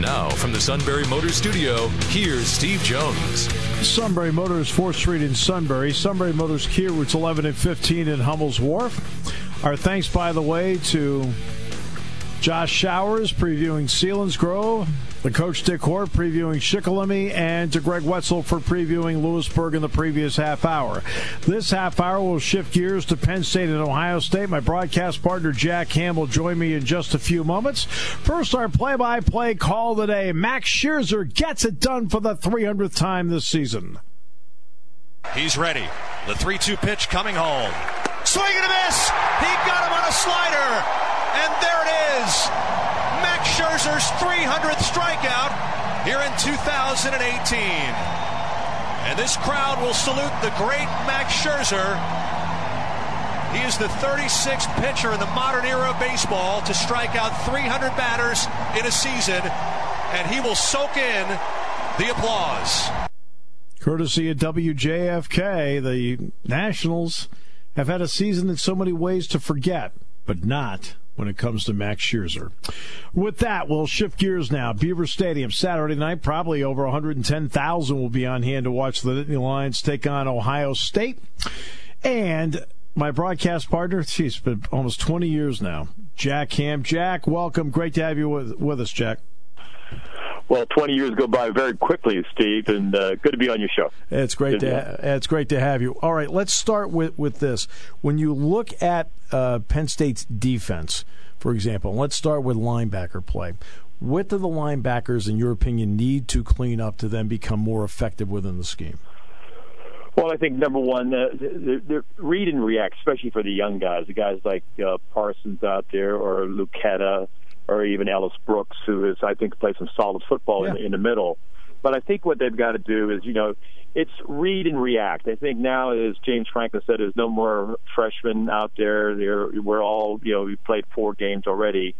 Now, from the Sunbury Motors Studio, here's Steve Jones. Sunbury Motors, 4th Street in Sunbury. Sunbury Motors Kia, routes 11 and 15 in Hummel's Wharf. Our thanks, by the way, to Josh Showers previewing Selinsgrove, the coach Dick Hort previewing Shikellamy, and to Greg Wetzel for previewing Lewisburg in the previous half hour. This half hour will shift gears to Penn State and Ohio State. My broadcast partner Jack Campbell join me in just a few moments. First, our play-by-play call today. Max Scherzer gets it done for the 300th time this season. He's ready. The 3-2 pitch coming home. Swing and a miss. He got him on a slider. And there it is. Scherzer's 300th strikeout here in 2018. And this crowd will salute the great Max Scherzer. He is the 36th pitcher in the modern era of baseball to strike out 300 batters in a season, and he will soak in the applause. Courtesy of WJFK, the Nationals have had a season in so many ways to forget, but not when it comes to Max Scherzer. With that, we'll shift gears now. Beaver Stadium, Saturday night, probably over 110,000 will be on hand to watch the Nittany Lions take on Ohio State. And my broadcast partner, it's been almost 20 years now, Jack Ham. Jack, welcome. Great to have you with, with us, Jack. Well, 20 years go by very quickly, Steve, and uh, good to be on your show. It's great good to ha- it's great to have you. All right, let's start with with this. When you look at uh, Penn State's defense, for example, let's start with linebacker play. What do the linebackers, in your opinion, need to clean up to then become more effective within the scheme? Well, I think number one, uh, they're, read and react, especially for the young guys, the guys like uh, Parsons out there or Luketa or even Ellis Brooks, who is, I think, plays some solid football yeah. in, in the middle. But I think what they've got to do is, you know, it's read and react. I think now, as James Franklin said, there's no more freshmen out there. They're, we're all, you know, we played four games already.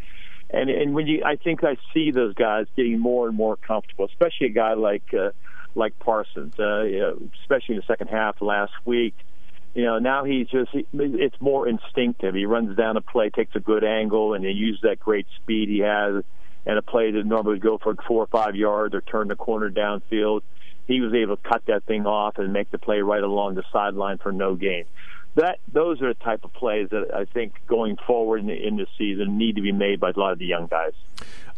And and when you, I think I see those guys getting more and more comfortable, especially a guy like uh, like Parsons, uh, you know, especially in the second half last week you know, now he's just, it's more instinctive. He runs down a play, takes a good angle, and he uses that great speed he has. And a play that normally would go for four or five yards or turn the corner downfield, he was able to cut that thing off and make the play right along the sideline for no gain. That those are the type of plays that I think going forward in the, in the season need to be made by a lot of the young guys.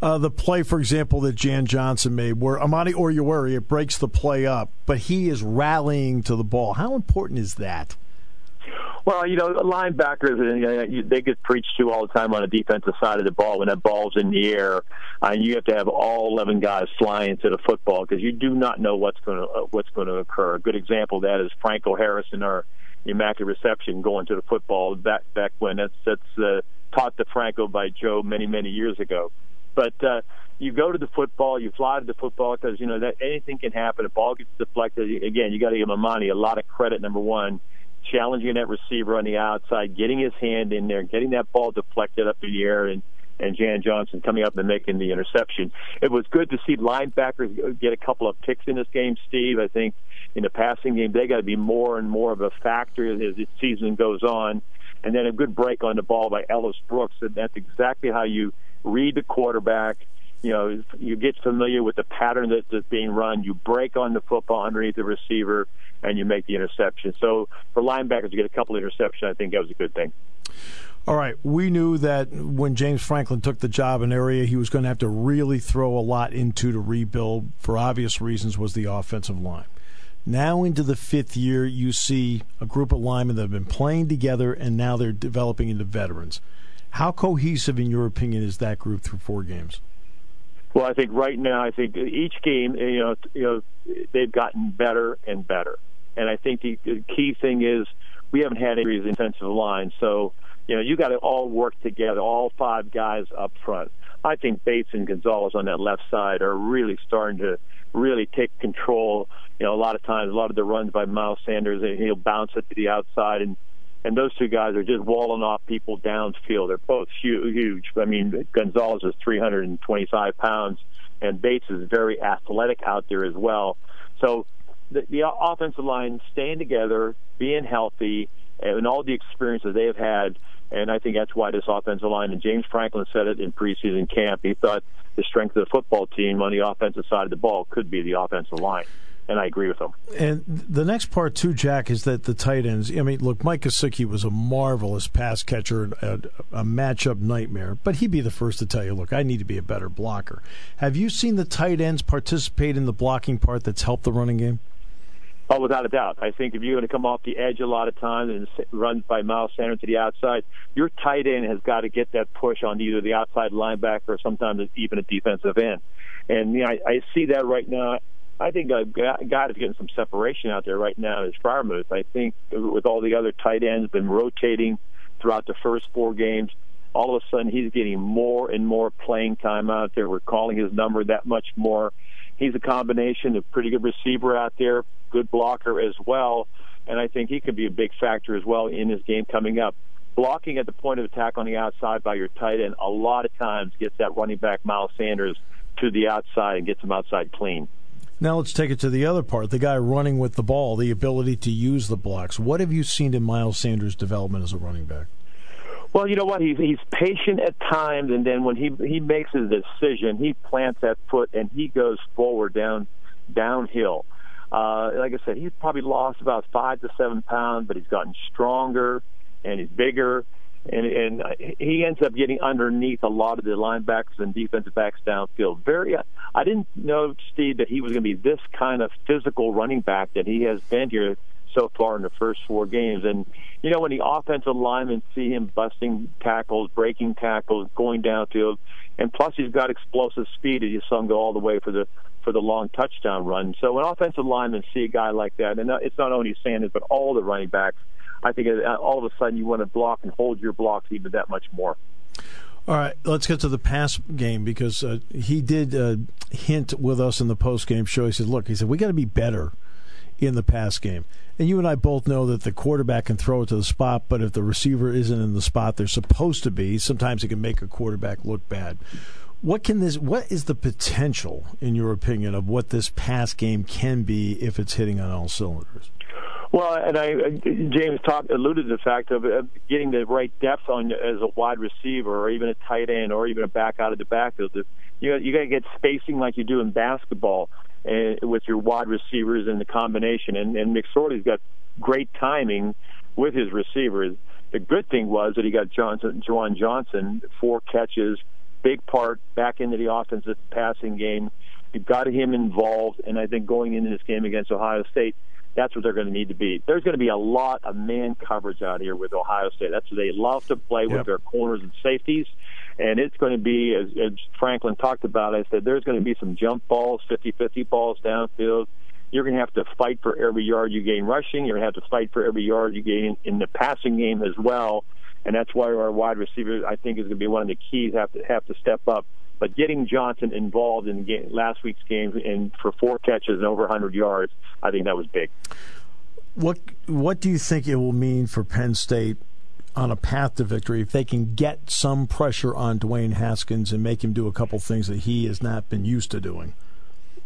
Uh, the play, for example, that Jan Johnson made, where Amani Oruwariye it breaks the play up, but he is rallying to the ball. How important is that? Well, you know, linebackers they get preached to all the time on the defensive side of the ball when that ball's in the air, and you have to have all 11 guys flying to the football because you do not know what's going to uh, what's going to occur. A good example of that is Franco Harrison, our immaculate reception, going to the football back back when that's that's uh, taught to Franco by Joe many many years ago. But uh, you go to the football, you fly to the football because you know that anything can happen. A ball gets deflected. Again, you got to give Amani a lot of credit. Number one challenging that receiver on the outside, getting his hand in there, getting that ball deflected up in the air, and and Jan Johnson coming up and making the interception. It was good to see linebackers get a couple of picks in this game, Steve. I think in the passing game they got to be more and more of a factor as the season goes on. And then a good break on the ball by Ellis Brooks, and that's exactly how you read the quarterback you know, you get familiar with the pattern that, that's being run. You break on the football underneath the receiver, and you make the interception. So for linebackers to get a couple of interceptions, I think that was a good thing. All right, we knew that when James Franklin took the job in area, he was going to have to really throw a lot into to rebuild. For obvious reasons, was the offensive line. Now into the fifth year, you see a group of linemen that have been playing together, and now they're developing into veterans. How cohesive, in your opinion, is that group through four games? Well, I think right now, I think each game, you know, you know, they've gotten better and better. And I think the, key thing is we haven't had injuries in defensive line, so you know you got to all work together, all five guys up front. I think Bates and Gonzalez on that left side are really starting to really take control. You know, a lot of times, a lot of the runs by Miles Sanders, he'll bounce it to the outside, and and those two guys are just walling off people downfield. They're both huge. I mean, Gonzalez is 325 pounds, and Bates is very athletic out there as well. So the, the offensive line staying together, being healthy, and all the experience that they've had. And I think that's why this offensive line, and James Franklin said it in preseason camp, he thought the strength of the football team on the offensive side of the ball could be the offensive line and I agree with him. And the next part too, Jack, is that the tight ends. I mean, look, Mike Gesicki was a marvelous pass catcher, a, a matchup nightmare. But he'd be the first to tell you, look, I need to be a better blocker. Have you seen the tight ends participate in the blocking part that's helped the running game? Oh, without a doubt. I think if you're going to come off the edge a lot of times and run by Miles Sanders to the outside, your tight end has got to get that push on either the outside linebacker or sometimes even a defensive end. And you know, I, I see that right now. I think guy is getting some separation out there right now is Freiermuth. I think with all the other tight ends been rotating throughout the first four games, all of a sudden he's getting more and more playing time out there. We're calling his number that much more. He's a combination of pretty good receiver out there, good blocker as well, and I think he could be a big factor as well in his game coming up. Blocking at the point of attack on the outside by your tight end a lot of times gets that running back Miles Sanders to the outside and gets him outside clean. Now let's take it to the other part the guy running with the ball, the ability to use the blocks. What have you seen in Miles Sanders' development as a running back? Well, you know what? He's he's patient at times, and then when he he makes a decision, he plants that foot and he goes forward down downhill. Uh, like I said, he's probably lost about five to seven pounds, but he's gotten stronger and he's bigger and and he ends up getting underneath a lot of the linebackers and defensive backs downfield. Very, I didn't know Steve that he was going to be this kind of physical running back that he has been here so far in the first four games. And you know when the offensive linemen see him busting tackles, breaking tackles, going downfield, and plus he's got explosive speed. You saw him go all the way for the for the long touchdown run. So when offensive linemen see a guy like that, and uh, it's not only Sanders but all the running backs I think uh, all of a sudden you want to block and hold your blocks even that much more. All right, let's get to the pass game because uh, he did uh, hint with us in the post game show. He said, "Look, he said we got to be better in the pass game." And you and I both know that the quarterback can throw it to the spot, but if the receiver isn't in the spot they're supposed to be, sometimes it can make a quarterback look bad. What can this? What is the potential, in your opinion, of what this pass game can be if it's hitting on all cylinders? Well, and I, James talked alluded to the fact of getting the right depth on as a wide receiver, or even a tight end, or even a back out of the backfield. You you got to get spacing like you do in basketball uh, with your wide receivers and the combination. And, and McSorley's got great timing with his receivers. The good thing was that he got Johnson, Juwan Johnson, four catches, big part back into the offensive passing game. You got him involved, and I think going into this game against Ohio State that's what they're going to need to be. There's going to be a lot of man coverage out here with Ohio State. That's what they love to play with their corners and safeties. And it's going to be, as, as Franklin talked about, I said there's going to be some jump balls, 50-50 balls downfield. You're going to have to fight for every yard you gain rushing. You're going to have to fight for every yard you gain in the passing game as well. And that's why our wide receivers, I think, is going to be one of the keys. Have to have to step up. But getting Johnson involved in game, last week's game and for four catches and over 100 yards, I think that was big. What What do you think it will mean for Penn State on a path to victory if they can get some pressure on Dwayne Haskins and make him do a couple things that he has not been used to doing?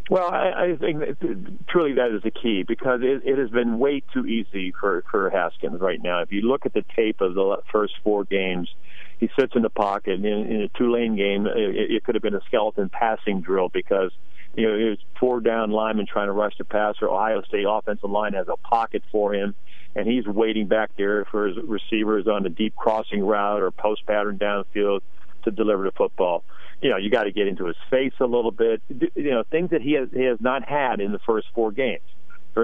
Well, I, I think that truly that is the key because it, it has been way too easy for for Haskins right now. If you look at the tape of the first four games, he sits in the pocket. In, in a Tulane game, it, it could have been a skeleton passing drill because you know it was four down linemen trying to rush the passer. Ohio State offensive line has a pocket for him, and he's waiting back there for his receivers on a deep crossing route or post pattern downfield to deliver the football. You know, you got to get into his face a little bit. You know, things that he has he has not had in the first four games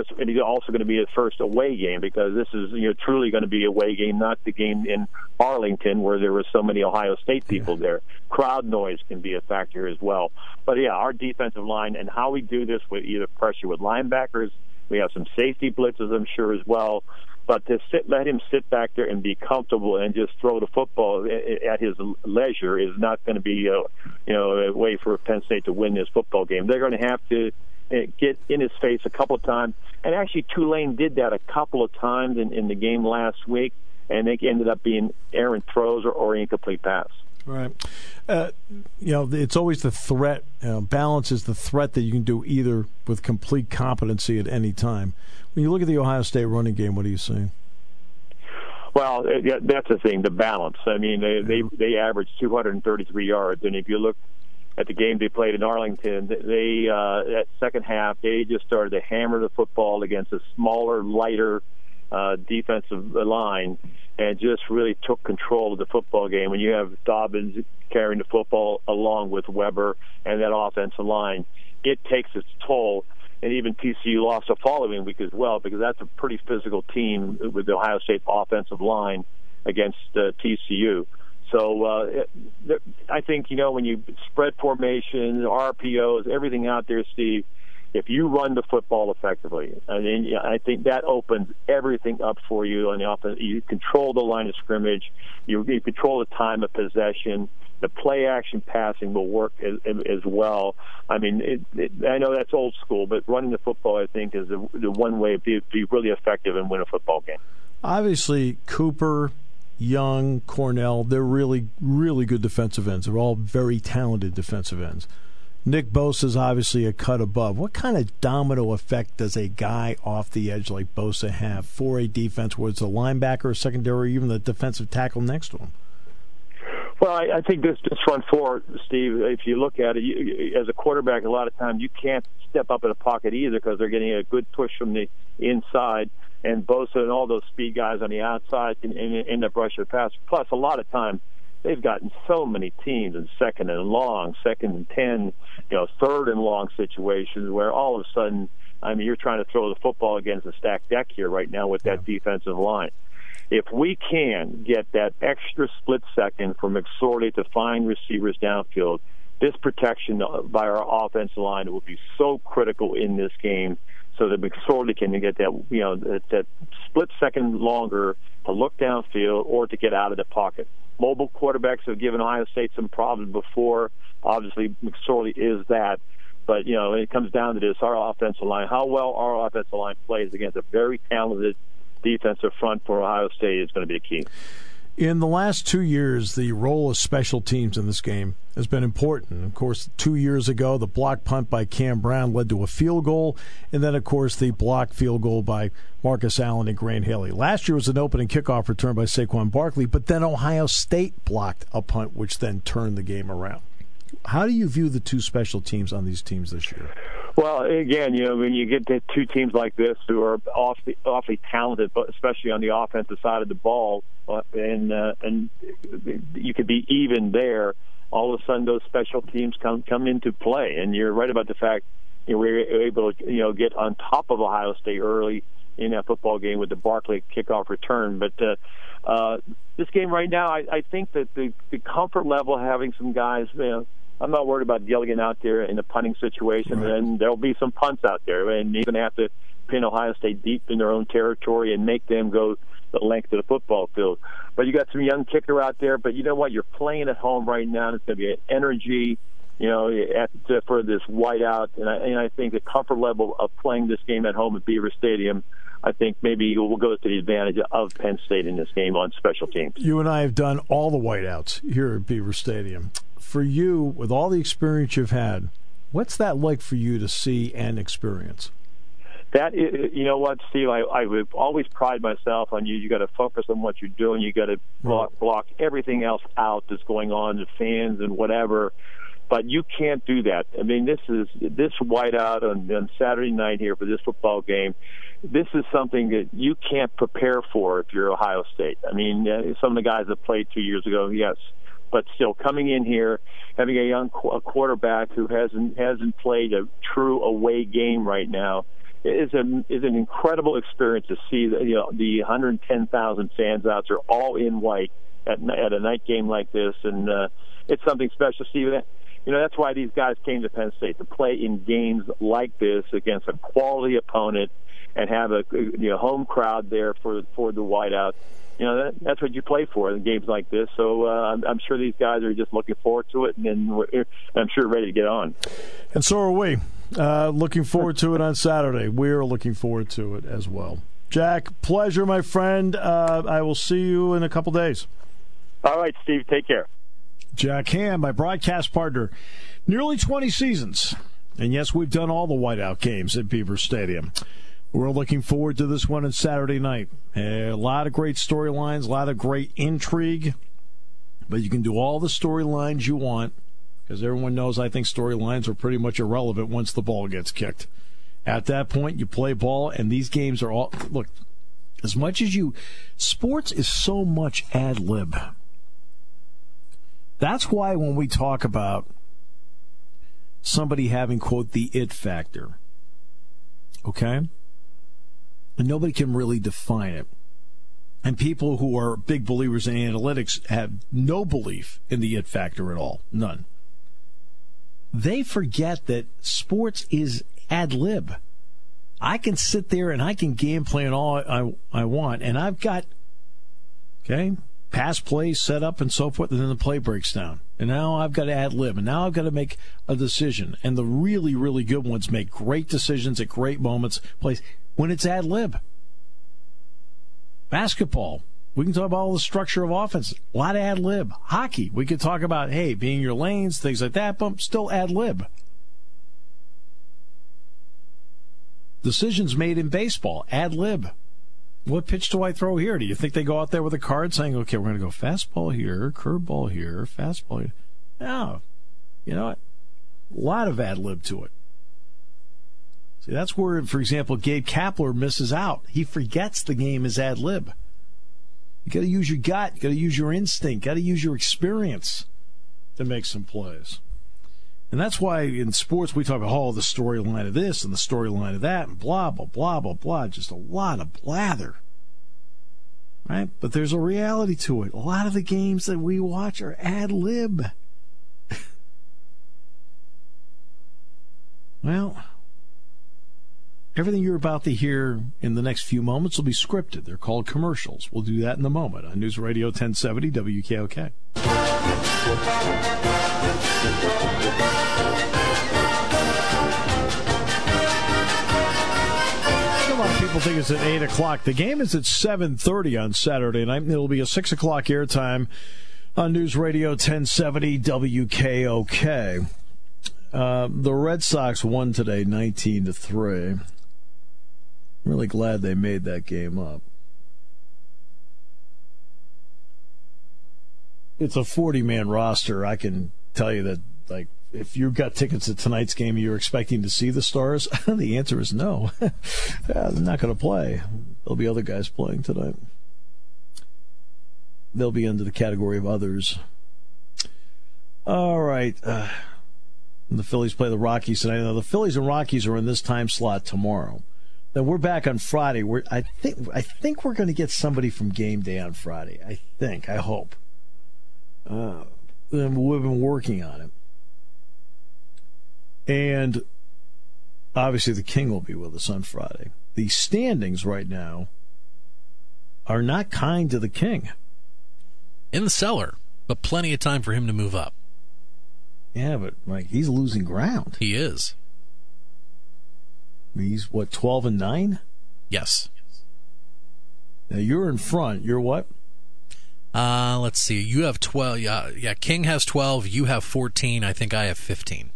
he's also going to be his first away game because this is you know truly going to be a away game, not the game in Arlington where there were so many Ohio State people there. Crowd noise can be a factor as well. But yeah, our defensive line and how we do this with either pressure with linebackers, we have some safety blitzes, I'm sure as well. But to sit, let him sit back there and be comfortable and just throw the football at his leisure is not going to be, a, you know, a way for Penn State to win this football game. They're going to have to get in his face a couple of times. And actually, Tulane did that a couple of times in, in the game last week, and they ended up being errant throws or, or incomplete pass. Right. Uh, you know, it's always the threat. You know, balance is the threat that you can do either with complete competency at any time. When you look at the Ohio State running game, what are you seeing? Well, that's the thing, the balance. I mean, they they they averaged 233 yards, and if you look at the game they played in Arlington, they uh, that second half they just started to hammer the football against a smaller, lighter uh, defensive line, and just really took control of the football game. When you have Dobbins carrying the football along with Weber and that offensive line, it takes its toll and even TCU lost the following week as well because that's a pretty physical team with the Ohio State offensive line against uh, TCU. So uh, I think you know when you spread formations, RPOs, everything out there, Steve. If you run the football effectively, I mean, I think that opens everything up for you on the offense. You control the line of scrimmage, you, you control the time of possession the play action passing will work as, as well. I mean, it, it, I know that's old school, but running the football, I think, is the, the one way to be, be really effective and win a football game. Obviously, Cooper, Young, Cornell, they're really, really good defensive ends. They're all very talented defensive ends. Nick Bosa is obviously a cut above. What kind of domino effect does a guy off the edge like Bosa have for a defense, whether it's a linebacker, secondary, or even the defensive tackle next to him? Well, I, I think this this front four, Steve. If you look at it, you, as a quarterback, a lot of times you can't step up in a pocket either because they're getting a good push from the inside, and Bosa and all those speed guys on the outside can end up rushing the pass. Plus, a lot of times they've gotten so many teams in second and long, second and ten, you know, third and long situations where all of a sudden, I mean, you're trying to throw the football against a stacked deck here right now with that defensive line. If we can get that extra split second for McSorley to find receivers downfield, this protection by our offensive line will be so critical in this game so that McSorley can get that you know that, that split second longer to look downfield or to get out of the pocket. Mobile quarterbacks have given Ohio State some problems before. Obviously, McSorley is that. But you know, it comes down to this: our offensive line, how well our offensive line plays against a very talented defensive front for Ohio State is going to be a key. In the last two years, the role of special teams in this game has been important. Of course, two years ago, the block punt by Cam Brown led to a field goal, and then, of course, the block field goal by Marcus Allen and Grant Haley. Last year was an opening kickoff return by Saquon Barkley, but then Ohio State blocked a punt, which then turned the game around. How do you view the two special teams on these teams this year? Well, again, you know, when you get to two teams like this who are awfully, awfully talented, but especially on the offensive side of the ball, uh, and uh, and you could be even there. All of a sudden, those special teams come come into play, and you're right about the fact you know, we were able to you know get on top of Ohio State early in that football game with the Barkley kickoff return. But uh, uh, this game right now, I, I think that the, the comfort level having some guys. You know, I'm not worried about Gillikin out there in a punting situation, right. and there'll be some punts out there, and you're going to have to pin Ohio State deep in their own territory and make them go the length of the football field. But you got some young kicker out there, but you know what? You're playing at home right now. And it's going to be an energy, you know, at, for this whiteout, and I, and I think the comfort level of playing this game at home at Beaver Stadium. I think maybe will go to the advantage of Penn State in this game on special teams. You and I have done all the whiteouts here at Beaver Stadium for you, with all the experience you've had, what's that like for you to see and experience? That you know what, Steve, I, I would always pride myself on you. You got to focus on what you're doing. You got to block, block everything else out that's going on, the fans and whatever. But you can't do that. I mean, this is this whiteout on, on Saturday night here for this football game. This is something that you can't prepare for if you're Ohio State. I mean, uh, some of the guys that played two years ago, yes, but still coming in here, having a young qu- a quarterback who hasn't hasn't played a true away game right now is a is an incredible experience to see the you know the 110,000 fans out there all in white at at a night game like this, and uh, it's something special, Steve. You know that's why these guys came to Penn State to play in games like this against a quality opponent and have a you know home crowd there for for the whiteout. You know that, that's what you play for in games like this. So uh, I'm, I'm sure these guys are just looking forward to it, and, and I'm sure ready to get on. And so are we. Uh, looking forward to it on Saturday. We're looking forward to it as well. Jack, pleasure, my friend. Uh, I will see you in a couple days. All right, Steve. Take care. Jack Ham, my broadcast partner, nearly 20 seasons. And yes, we've done all the whiteout games at Beaver Stadium. We're looking forward to this one on Saturday night. A lot of great storylines, a lot of great intrigue, but you can do all the storylines you want because everyone knows I think storylines are pretty much irrelevant once the ball gets kicked. At that point, you play ball, and these games are all look. As much as you, sports is so much ad lib. That's why when we talk about somebody having, quote, the it factor, okay? And nobody can really define it. And people who are big believers in analytics have no belief in the it factor at all. None. They forget that sports is ad lib. I can sit there and I can game plan all I, I want, and I've got, okay, pass plays set up and so forth, and then the play breaks down. And now I've got to ad lib, and now I've got to make a decision. And the really, really good ones make great decisions at great moments, plays when it's ad lib. Basketball, we can talk about all the structure of offense. A lot of ad lib. Hockey, we could talk about, hey, being your lanes, things like that, but still ad lib. Decisions made in baseball, ad lib. What pitch do I throw here? Do you think they go out there with a card saying, okay, we're going to go fastball here, curveball here, fastball here? No. You know what? A lot of ad lib to it. See, that's where, for example, Gabe Kapler misses out. He forgets the game is ad lib. You got to use your gut. You got to use your instinct. Got to use your experience to make some plays. And that's why in sports we talk about oh the storyline of this and the storyline of that and blah blah blah blah blah. Just a lot of blather. Right? But there's a reality to it. A lot of the games that we watch are ad lib. well, everything you're about to hear in the next few moments will be scripted. They're called commercials. We'll do that in a moment on News Radio 1070 WKOK. A lot of people think it's at eight o'clock. The game is at seven thirty on Saturday night. It'll be a six o'clock airtime on News Radio 1070 WKOK. Uh, the Red Sox won today, nineteen to three. Really glad they made that game up. It's a forty-man roster. I can tell you that, like if you've got tickets to tonight's game you're expecting to see the Stars, the answer is no. yeah, they're not going to play. There'll be other guys playing tonight. They'll be under the category of others. All right. Uh, the Phillies play the Rockies tonight. Now, the Phillies and Rockies are in this time slot tomorrow. Then we're back on Friday. We're, I think I think we're going to get somebody from game day on Friday. I think. I hope. Uh, we've been working on it. And obviously, the King will be with us on Friday. The standings right now are not kind to the King. In the cellar, but plenty of time for him to move up. Yeah, but like he's losing ground. He is. He's what twelve and nine. Yes. Now you're in front. You're what? Uh, let's see. You have twelve. Yeah, yeah. King has twelve. You have fourteen. I think I have fifteen.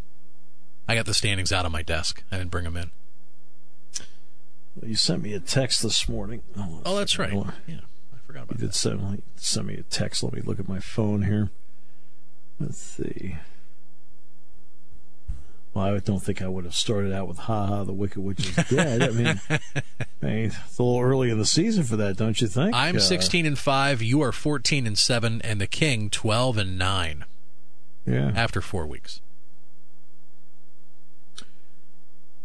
I got the standings out on my desk. I didn't bring them in. Well, you sent me a text this morning. Oh, oh that's right. Yeah, I forgot about you did that. Send, send me a text. Let me look at my phone here. Let's see. Well, I don't think I would have started out with "Ha ha, the Wicked Witch is dead." I mean, I mean, it's a little early in the season for that, don't you think? I'm uh, 16 and five. You are 14 and seven, and the King 12 and nine. Yeah. After four weeks.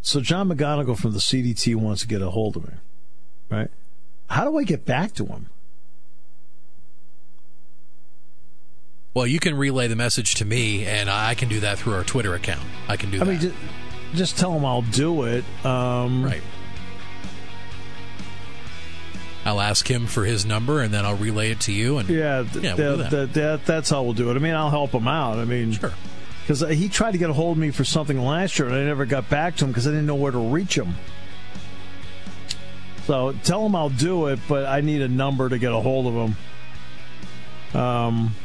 So John McGonigal from the CDT wants to get a hold of me, right? How do I get back to him? Well, you can relay the message to me, and I can do that through our Twitter account. I can do that. I that. mean, just, just tell him I'll do it. Um, right. I'll ask him for his number, and then I'll relay it to you. And yeah, th- yeah, we'll that, do that. that- that's how we'll do it. I mean, I'll help him out. I mean, Sure. because he tried to get a hold of me for something last year, and I never got back to him because I didn't know where to reach him. So tell him I'll do it, but I need a number to get a hold of him. Um,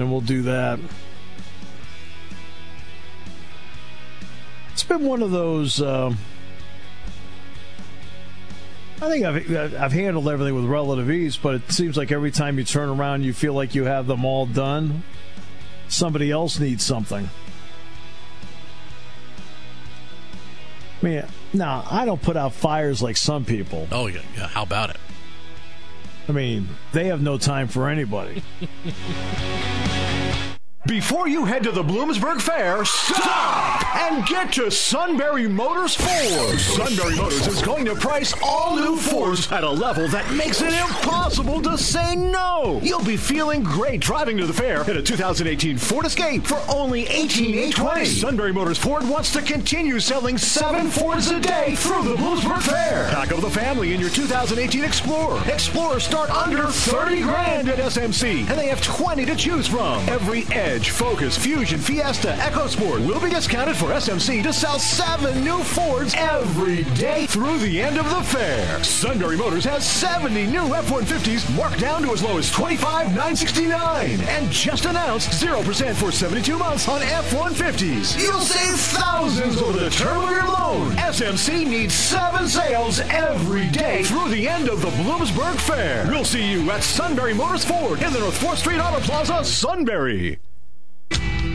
and we'll do that. It's been one of those. Um, I think I've I've handled everything with relative ease, but it seems like every time you turn around, you feel like you have them all done. Somebody else needs something. I mean, now I don't put out fires like some people. Oh yeah, yeah. How about it? I mean, they have no time for anybody. Before you head to the Bloomsburg Fair, stop and get to Sunbury Motors Ford. Sunbury Motors is going to price all new Fords at a level that makes it impossible to say no. You'll be feeling great driving to the fair in a 2018 Ford Escape for only $18,820. Sunbury Motors Ford wants to continue selling seven Fords a day through the Bloomsburg Fair. Pack up the family in your 2018 Explorer. Explorers start under 30 grand at SMC, and they have 20 to choose from. Every Edge, Focus, Fusion, Fiesta, EcoSport will be discounted for SMC to sell seven new Fords every day through the end of the fair. Sunbury Motors has 70 new F-150s marked down to as low as $25,969 and just announced 0% for 72 months on F-150s. You'll save thousands over the term of your loan. SMC needs seven sales every day through the end of the Bloomsburg Fair. We'll see you at Sunbury Motors Ford in the North 4th Street Auto Plaza, Sunbury.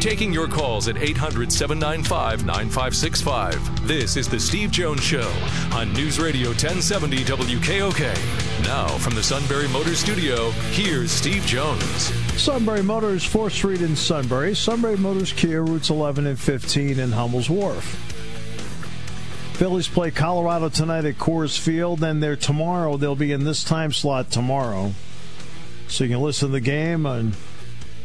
Taking your calls at 800 795 9565. This is The Steve Jones Show on News Radio 1070 WKOK. Now, from the Sunbury Motors Studio, here's Steve Jones. Sunbury Motors, 4th Street in Sunbury. Sunbury Motors Kia, routes 11 and 15 in Hummel's Wharf. Phillies play Colorado tonight at Coors Field. Then they're tomorrow. They'll be in this time slot tomorrow. So you can listen to the game on,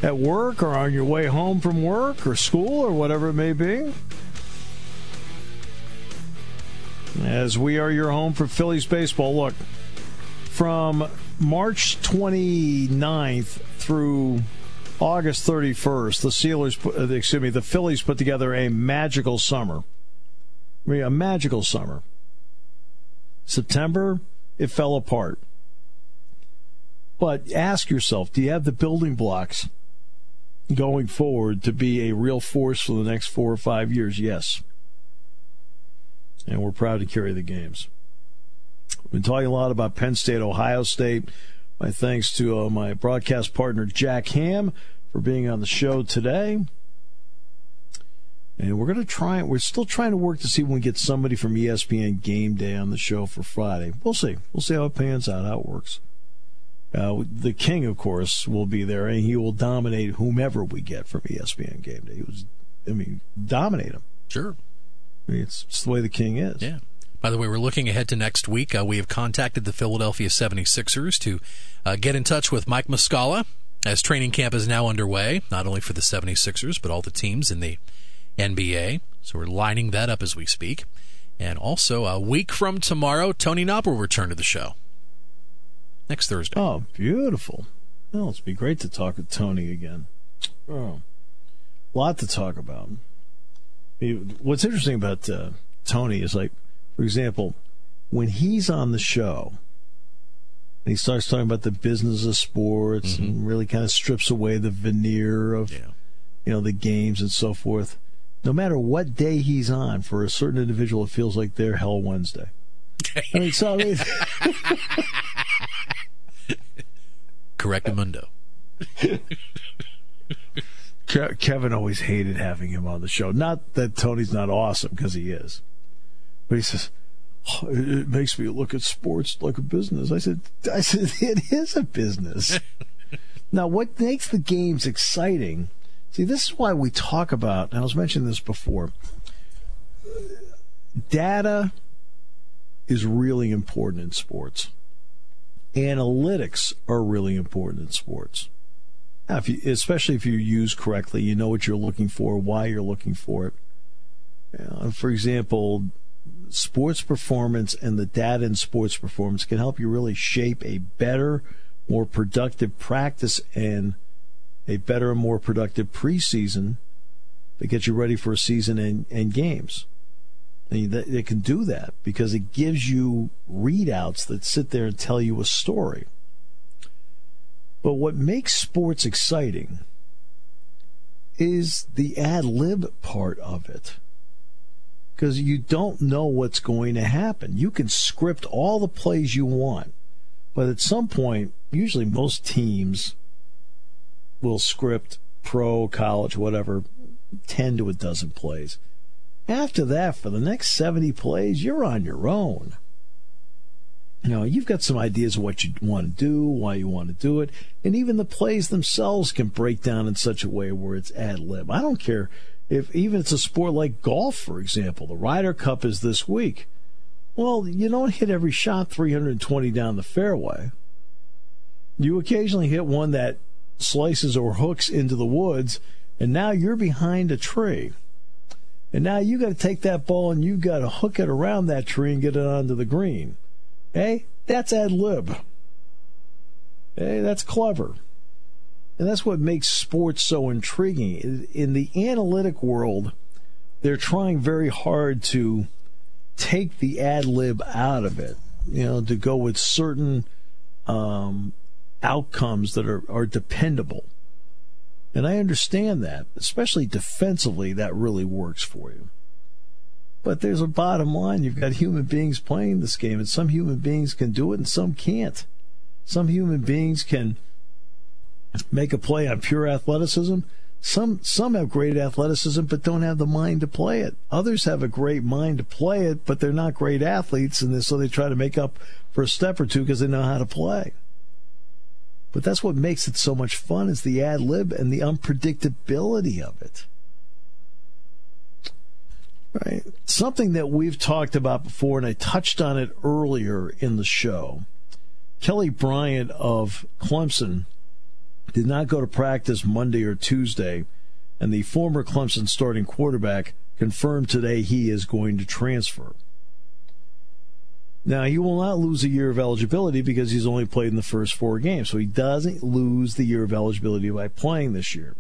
at work or on your way home from work or school or whatever it may be. As we are your home for Phillies baseball. Look, from March 29th through August 31st, the Steelers, uh, excuse me, the Phillies put together a magical summer. A magical summer. September, it fell apart. But ask yourself, do you have the building blocks going forward to be a real force for the next four or five years? Yes. And we're proud to carry the games. We've been talking a lot about Penn State, Ohio State. My thanks to uh, my broadcast partner, Jack Ham, for being on the show today. And we're going to try, we're still trying to work to see when we get somebody from ESPN Game Day on the show for Friday. We'll see. We'll see how it pans out, how it works. Uh, the King, of course, will be there, and he will dominate whomever we get from ESPN Game Day. He was, I mean, dominate him. Sure. I mean, it's, it's the way the King is. Yeah. By the way, we're looking ahead to next week. Uh, we have contacted the Philadelphia 76ers to uh, get in touch with Mike Muscala as training camp is now underway, not only for the 76ers, but all the teams in the NBA. So we're lining that up as we speak. And also, a week from tomorrow, Tony Knopp will return to the show. Next Thursday. Oh, beautiful. Well, it's be great to talk with Tony again. Oh, a lot to talk about. What's interesting about uh, Tony is like, for example, when he's on the show, and he starts talking about the business of sports and really kind of strips away the veneer of, Yeah. you know, the games and so forth. No matter what day he's on, for a certain individual, it feels like they're Hell Wednesday. I mean, so I mean, Correct Mundo. Ke- Kevin always hated having him on the show. Not that Tony's not awesome because he is, but he says "Oh, it it makes me look at sports like a business. I said, I said it is a business. now, what makes the games exciting? See, this is why we talk about. And I was mentioning this before. Data is really important in sports. Analytics are really important in sports. Now, if you, especially if you use correctly, you know what you're looking for, why you're looking for it. Uh, for example, sports performance and the data in sports performance can help you really shape a better, more productive practice and a better and more productive preseason that gets you ready for a season and, and games. And it can do that because it gives you readouts that sit there and tell you a story. But what makes sports exciting is the ad lib part of it. Because you don't know what's going to happen. You can script all the plays you want, but at some point, usually most teams will script pro, college, whatever, 10 to a dozen plays. After that, for the next 70 plays, you're on your own. You know, you've got some ideas of what you want to do, why you want to do it, and even the plays themselves can break down in such a way where it's ad lib. I don't care if even it's a sport like golf, for example. The Ryder Cup is this week. Well, you don't hit every shot 320 down the fairway. You occasionally hit one that slices or hooks into the woods, and now you're behind a tree. And now you got to take that ball and you got to hook it around that tree and get it onto the green. Hey, that's ad lib. Hey, that's clever. And that's what makes sports so intriguing. In the analytic world, they're trying very hard to take the ad lib out of it, you know, to go with certain um, outcomes that are, are dependable. And I understand that, especially defensively, that really works for you. But there's a bottom line. You've got human beings playing this game, and some human beings can do it and some can't. Some human beings can make a play on pure athleticism. Some some have great athleticism but don't have the mind to play it. Others have a great mind to play it, but they're not great athletes, and so they try to make up for a step or two because they know how to play. But that's what makes it so much fun is the ad lib and the unpredictability of it. Right. Something that we've talked about before, and I touched on it earlier in the show. Kelly Bryant of Clemson did not go to practice Monday or Tuesday, and the former Clemson starting quarterback confirmed today he is going to transfer. Now, he will not lose a year of eligibility because he's only played in the first four games, so he doesn't lose the year of eligibility by playing this year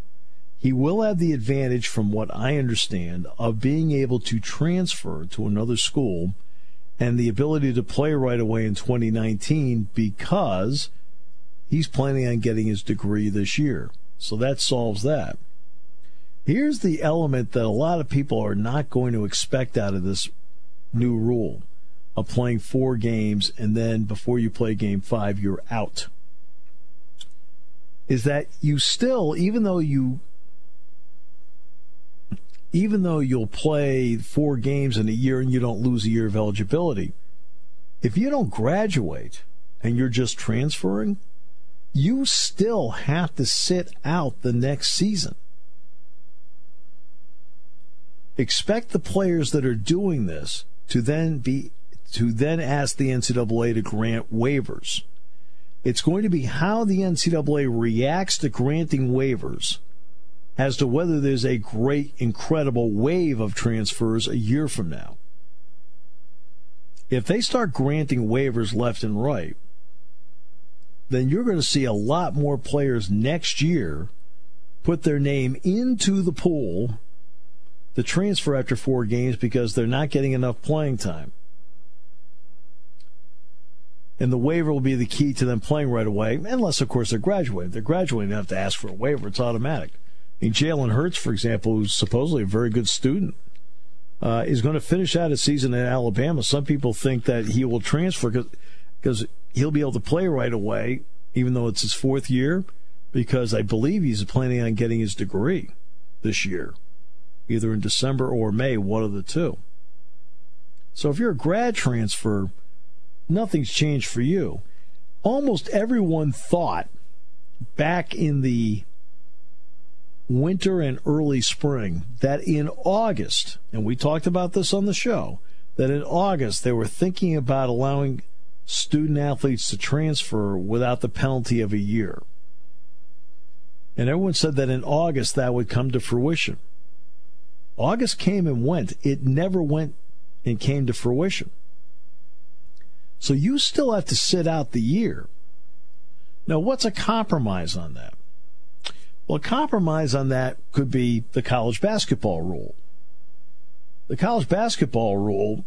he will have the advantage, from what I understand, of being able to transfer to another school and the ability to play right away in 2019 because he's planning on getting his degree this year. So that solves that. Here's the element that a lot of people are not going to expect out of this new rule of playing four games and then before you play game five, you're out. Is that you still, even though you even though you'll play four games in a year and you don't lose a year of eligibility, if you don't graduate and you're just transferring, you still have to sit out the next season. Expect the players that are doing this to then be to then ask the NCAA to grant waivers. It's going to be how the NCAA reacts to granting waivers as to whether there's a great, incredible wave of transfers a year from now. If they start granting waivers left and right, then you're going to see a lot more players next year put their name into the pool to transfer after four games because they're not getting enough playing time. And the waiver will be the key to them playing right away, unless, of course, they're graduating. They're graduating, they have to ask for a waiver. It's automatic. I mean, Jalen Hurts, for example, who's supposedly a very good student, uh, is going to finish out a season in Alabama. Some people think that he will transfer because he'll be able to play right away, even though it's his fourth year, because I believe he's planning on getting his degree this year, either in December or May, one of the two. So if you're a grad transfer, nothing's changed for you. Almost everyone thought back in the winter and early spring that in August, and we talked about this on the show, that in August they were thinking about allowing student athletes to transfer without the penalty of a year. And everyone said that in August that would come to fruition. August came and went. It never went and came to fruition. So you still have to sit out the year. Now, what's a compromise on that? Well, a compromise on that could be the college basketball rule. The college basketball rule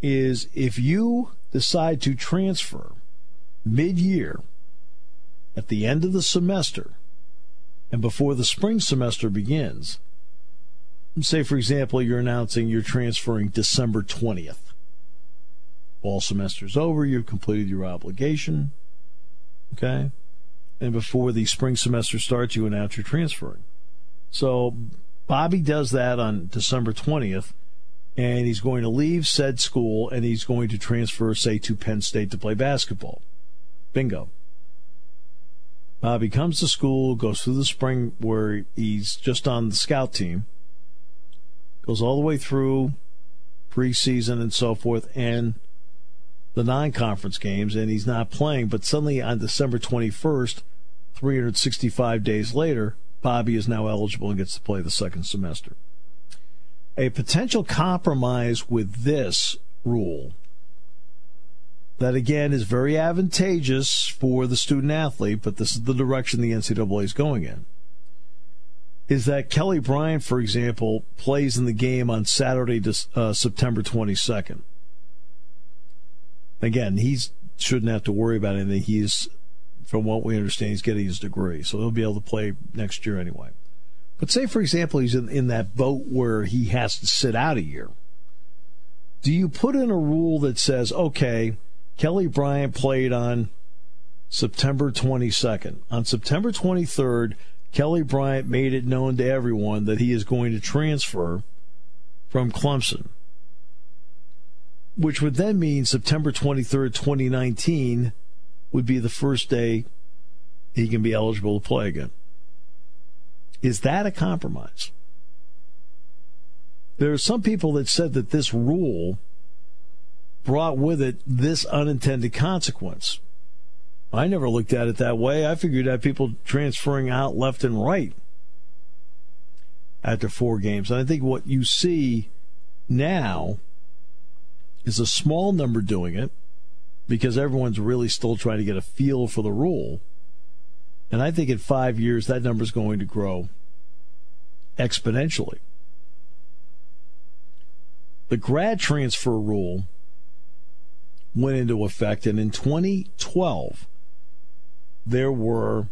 is if you decide to transfer mid year at the end of the semester and before the spring semester begins, say, for example, you're announcing you're transferring December 20th. All semester's over, you've completed your obligation. Okay? And before the spring semester starts, you announce you're transferring. So Bobby does that on December 20th, and he's going to leave said school and he's going to transfer, say, to Penn State to play basketball. Bingo. Bobby comes to school, goes through the spring where he's just on the scout team, goes all the way through preseason and so forth, and the non conference games, and he's not playing. But suddenly on December 21st, 365 days later, Bobby is now eligible and gets to play the second semester. A potential compromise with this rule that again is very advantageous for the student athlete, but this is the direction the NCAA is going in. Is that Kelly Bryant, for example, plays in the game on Saturday, uh, September 22nd? Again, he shouldn't have to worry about anything. He's, from what we understand, he's getting his degree, so he'll be able to play next year anyway. But say, for example, he's in, in that boat where he has to sit out a year. Do you put in a rule that says, okay, Kelly Bryant played on September 22nd. On September 23rd, Kelly Bryant made it known to everyone that he is going to transfer from Clemson, which would then mean September 23rd, 2019 would be the first day he can be eligible to play again. Is that a compromise? There are some people that said that this rule brought with it this unintended consequence. I never looked at it that way. I figured that people transferring out left and right after four games. And I think what you see now is a small number doing it because everyone's really still trying to get a feel for the rule. And I think in five years, that number is going to grow exponentially. The grad transfer rule went into effect. And in 2012, there were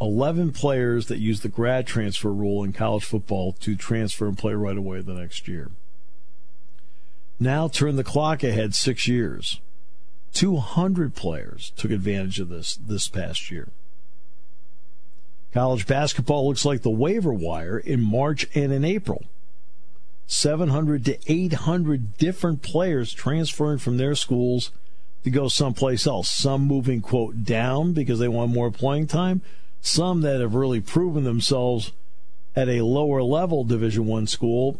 11 players that used the grad transfer rule in college football to transfer and play right away the next year. Now turn the clock ahead six years. 200 players took advantage of this this past year. College basketball looks like the waiver wire in March and in April. 700 to 800 different players transferring from their schools to go someplace else. Some moving, quote, down because they want more playing time. Some that have really proven themselves at a lower level Division One school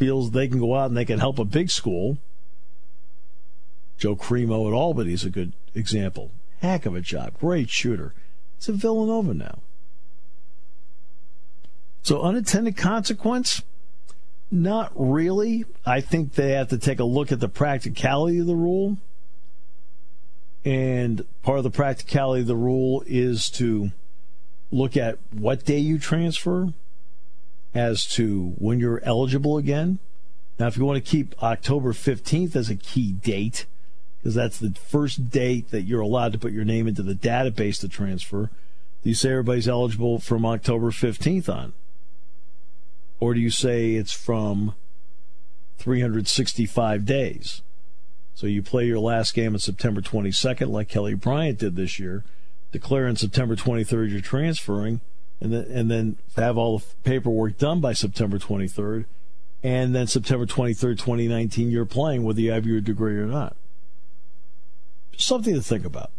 feels they can go out and they can help a big school. Joe Cremo at Albany is a good example. Heck of a job. Great shooter. It's at Villanova now. So unintended consequence not really. I think they have to take a look at the practicality of the rule. And part of the practicality of the rule is to look at what day you transfer as to when you're eligible again. Now, if you want to keep October 15th as a key date, because that's the first date that you're allowed to put your name into the database to transfer, do you say everybody's eligible from October 15th on? Or do you say it's from 365 days? So you play your last game on September 22nd, like Kelly Bryant did this year, declare on September 23rd you're transferring, and then, and then have all the paperwork done by September 23rd, and then September 23rd, 2019, you're playing whether you have your degree or not. something to think about.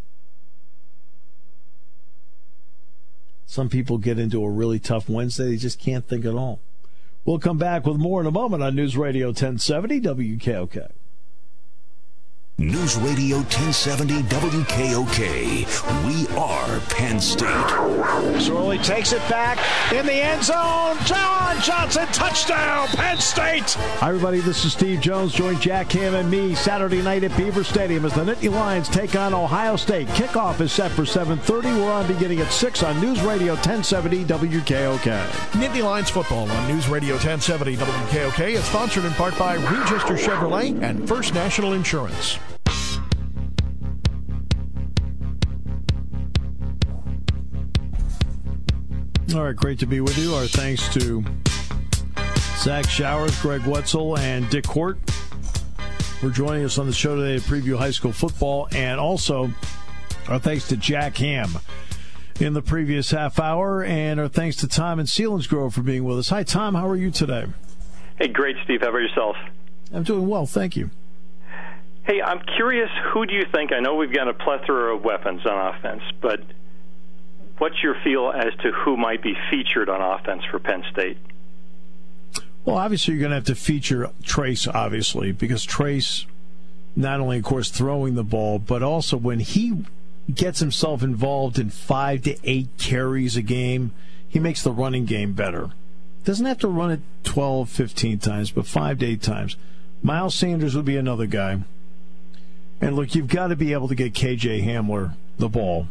Some people get into a really tough Wednesday, they just can't think at all. We'll come back with more in a moment on News Radio 1070 WKOK. News Radio 1070 WKOK. We are Penn State. Sorley takes it back in the end zone. John Johnson, touchdown, Penn State. Hi, everybody. This is Steve Jones. Join Jack Ham and me Saturday night at Beaver Stadium as the Nittany Lions take on Ohio State. Kickoff is set for 7:30. We're on beginning at six on News Radio 1070 WKOK. Nittany Lions football on News Radio 1070 WKOK is sponsored in part by Register Chevrolet and First National Insurance. All right, great to be with you. Our thanks to Zach Showers, Greg Wetzel, and Dick Hort for joining us on the show today to preview high school football. And also, our thanks to Jack Ham in the previous half hour. And our thanks to Tom and Selinsgrove for being with us. Hi, Tom. How are you today? Hey, great, Steve. How about yourself? I'm doing well. Thank you. Hey, I'm curious, who do you think? I know we've got a plethora of weapons on offense, but what's your feel as to who might be featured on offense for Penn State? Well, obviously, you're going to have to feature Trace, obviously, because Trace, not only, of course, throwing the ball, but also when he gets himself involved in five to eight carries a game, he makes the running game better. Doesn't have to run it 12, 15 times, but five to eight times. Miles Sanders would be another guy. And look, you've got to be able to get KJ Hamler the ball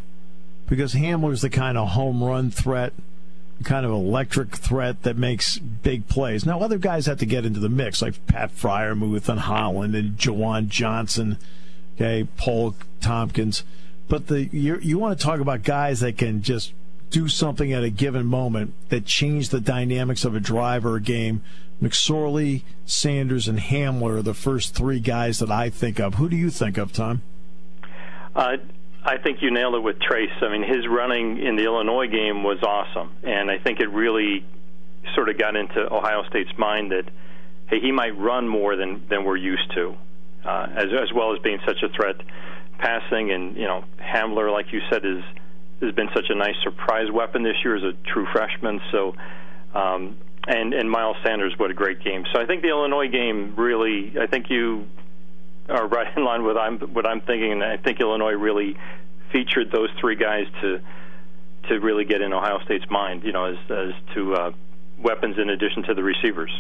because Hamler's the kind of home run threat, kind of electric threat that makes big plays. Now, other guys have to get into the mix, like Pat Freiermuth and Holland and Juwan Johnson, okay, Paul Tompkins. But the you want to talk about guys that can just do something at a given moment that change the dynamics of a drive or a game. McSorley, Sanders, and Hamler are the first three guys that I think of. Who do you think of, Tom? Uh, I think you nailed it with Trace. I mean, his running in the Illinois game was awesome, and I think it really sort of got into Ohio State's mind that hey, he might run more than than we're used to, uh, as as well as being such a threat passing. And you know, Hamler, like you said, is has been such a nice surprise weapon this year as a true freshman. So. Um, and and Miles Sanders, what a great game! So I think the Illinois game really, I think you are right in line with I'm, what I'm thinking, and I think Illinois really featured those three guys to to really get in Ohio State's mind, you know, as as to uh, weapons in addition to the receivers.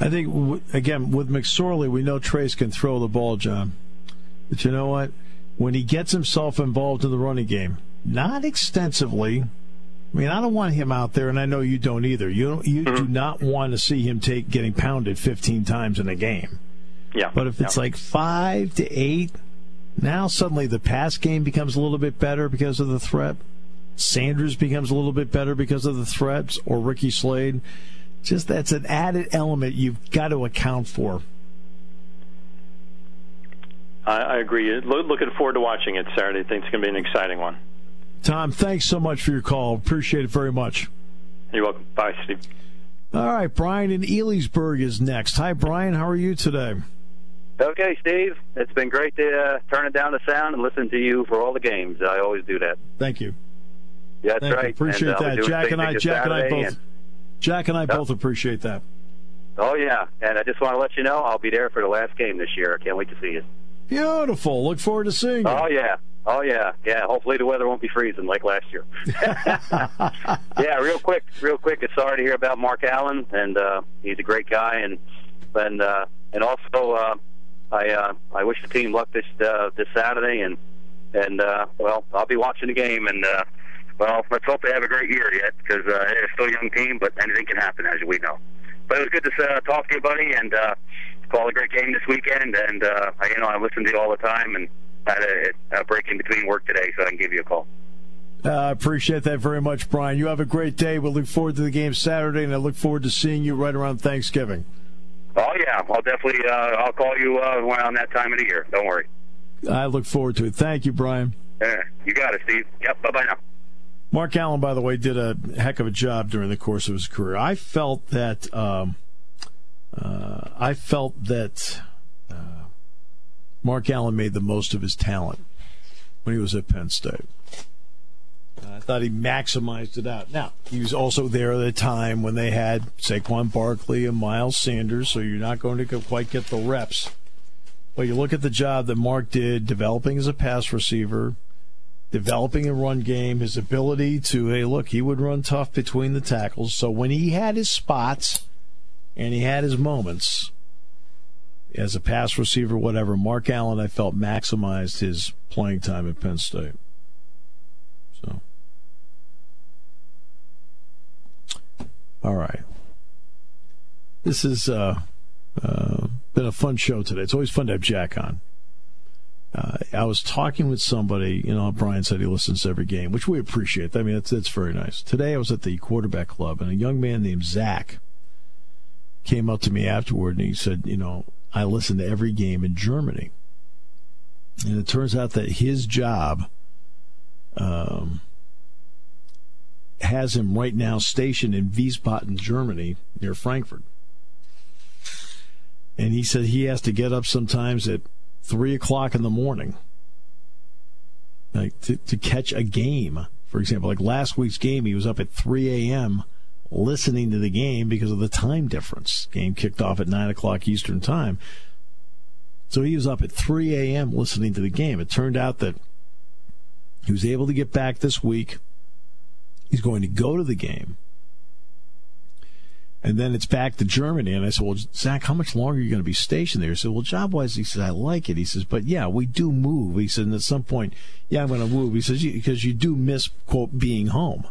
I think again with McSorley, we know Trace can throw the ball, John. But you know what? When he gets himself involved in the running game, not extensively. I mean, I don't want him out there, and I know you don't either. You you mm-hmm. do not want to see him take getting pounded 15 times in a game. Yeah. But if it's yeah. like five to eight, now suddenly the pass game becomes a little bit better because of the threat. Sanders becomes a little bit better because of the threats, or Ricky Slade. Just that's an added element you've got to account for. I, I agree. Looking forward to watching it Saturday. I think it's going to be an exciting one. Tom, thanks so much for your call. Appreciate it very much. You're welcome. Bye, Steve. All right, Brian in Elysburg is next. Hi, Brian. How are you today? Okay, Steve. It's been great to uh, turn it down the sound and listen to you for all the games. I always do that. Thank you. Yeah, that's Thank right. You. Appreciate and, uh, that. Jack and I, Jack and I both, and, Jack and I both appreciate that. Oh yeah, and I just want to let you know I'll be there for the last game this year. I can't wait to see you. Beautiful. Look forward to seeing you. Oh yeah. Oh yeah, yeah. Hopefully the weather won't be freezing like last year. yeah, real quick, real quick. It's Sorry to hear about Mark Allen, and uh, he's a great guy, and and uh, and also uh, I uh, I wish the team luck this uh, this Saturday, and and uh, well, I'll be watching the game, and uh, well, let's hope they have a great year yet because uh, they're still a young team, but anything can happen as we know. But it was good to uh, talk to you, buddy, and uh, call a great game this weekend. And uh, I, you know, I listen to you all the time, and had a, a break in between work today, so I can give you a call. I uh, appreciate that very much, Brian. You have a great day. We'll look forward to the game Saturday, and I look forward to seeing you right around Thanksgiving. Oh yeah, I'll definitely. Uh, I'll call you uh, around that time of the year. Don't worry. I look forward to it. Thank you, Brian. Yeah, you got it, Steve. Yep. Bye bye now. Mark Allen, by the way, did a heck of a job during the course of his career. I felt that. Um, uh, I felt that uh, Mark Allen made the most of his talent when he was at Penn State. Uh, I thought he maximized it out. Now, he was also there at a time when they had Saquon Barkley and Miles Sanders, so you're not going to quite get the reps But you look at the job that Mark did developing as a pass receiver, developing a run game, his ability to, hey, look, he would run tough between the tackles. So when he had his spots and he had his moments as a pass receiver, whatever, Mark Allen, I felt maximized his playing time at Penn State. So. All right. This has uh, uh, been a fun show today. It's always fun to have Jack on. Uh, I was talking with somebody, you know, Brian said he listens to every game, which we appreciate. I mean, that's, that's very nice. Today I was at the quarterback club, and a young man named Zach came up to me afterward, and he said, you know, I listen to every game in Germany. And it turns out that his job um, has him right now stationed in Wiesbaden, Germany, near Frankfurt. And he said he has to get up sometimes at three o'clock in the morning, like to, to catch a game. For example, like last week's game, he was up at 3 a.m. listening to the game because of the time difference. Game kicked off at 9 o'clock Eastern Time. So he was up at 3 a.m. listening to the game. It turned out that he was able to get back this week. He's going to go to the game and then it's back to Germany. And I said, Well, Zach, how much longer are you going to be stationed there? He said, Well, job wise, he says, I like it. He says, But yeah, we do move. He said, And at some point, yeah, I'm going to move. He says, Because you do miss, quote, being home.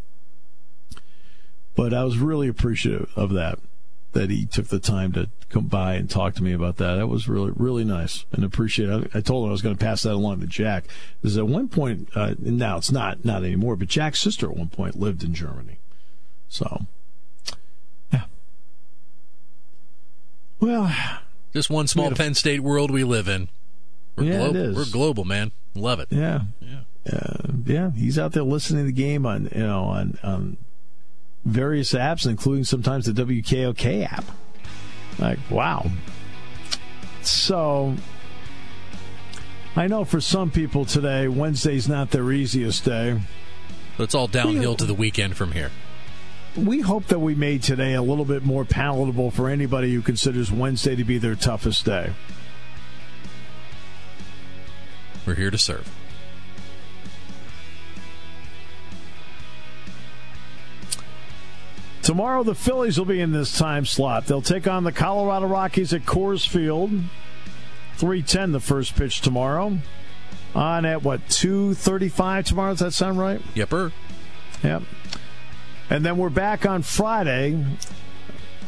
But I was really appreciative of that, that he took the time to come by and talk to me about that. That was really, really nice and appreciate it. I, told him I was going to pass that along to Jack. Because at one point, uh, now it's not, not anymore, but Jack's sister at one point lived in Germany. So yeah. Well, just one small Penn State world we live in. We're yeah, global. it is. We're global, man. Love it. Yeah, yeah, uh, yeah. He's out there listening to the game on you know on on various apps, including sometimes the WKOK app. Like, wow. So, I know for some people today, Wednesday's not their easiest day. But it's all downhill to the weekend from here we hope that we made today a little bit more palatable for anybody who considers Wednesday to be their toughest day. We're here to serve. Tomorrow, the Phillies will be in this time slot. They'll take on the Colorado Rockies at Coors Field. 310 the first pitch tomorrow. On at what, 235 tomorrow? Does that sound right? Yepper. Yep. And then we're back on Friday.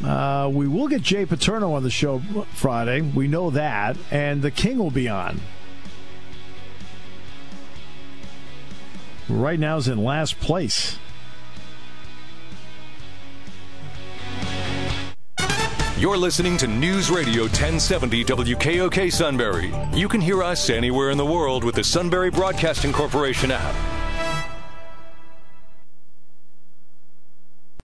Uh, we will get Jay Paterno on the show Friday. We know that. And the King will be on. Right now is in last place. You're listening to News Radio 1070 WKOK Sunbury. You can hear us anywhere in the world with the Sunbury Broadcasting Corporation app.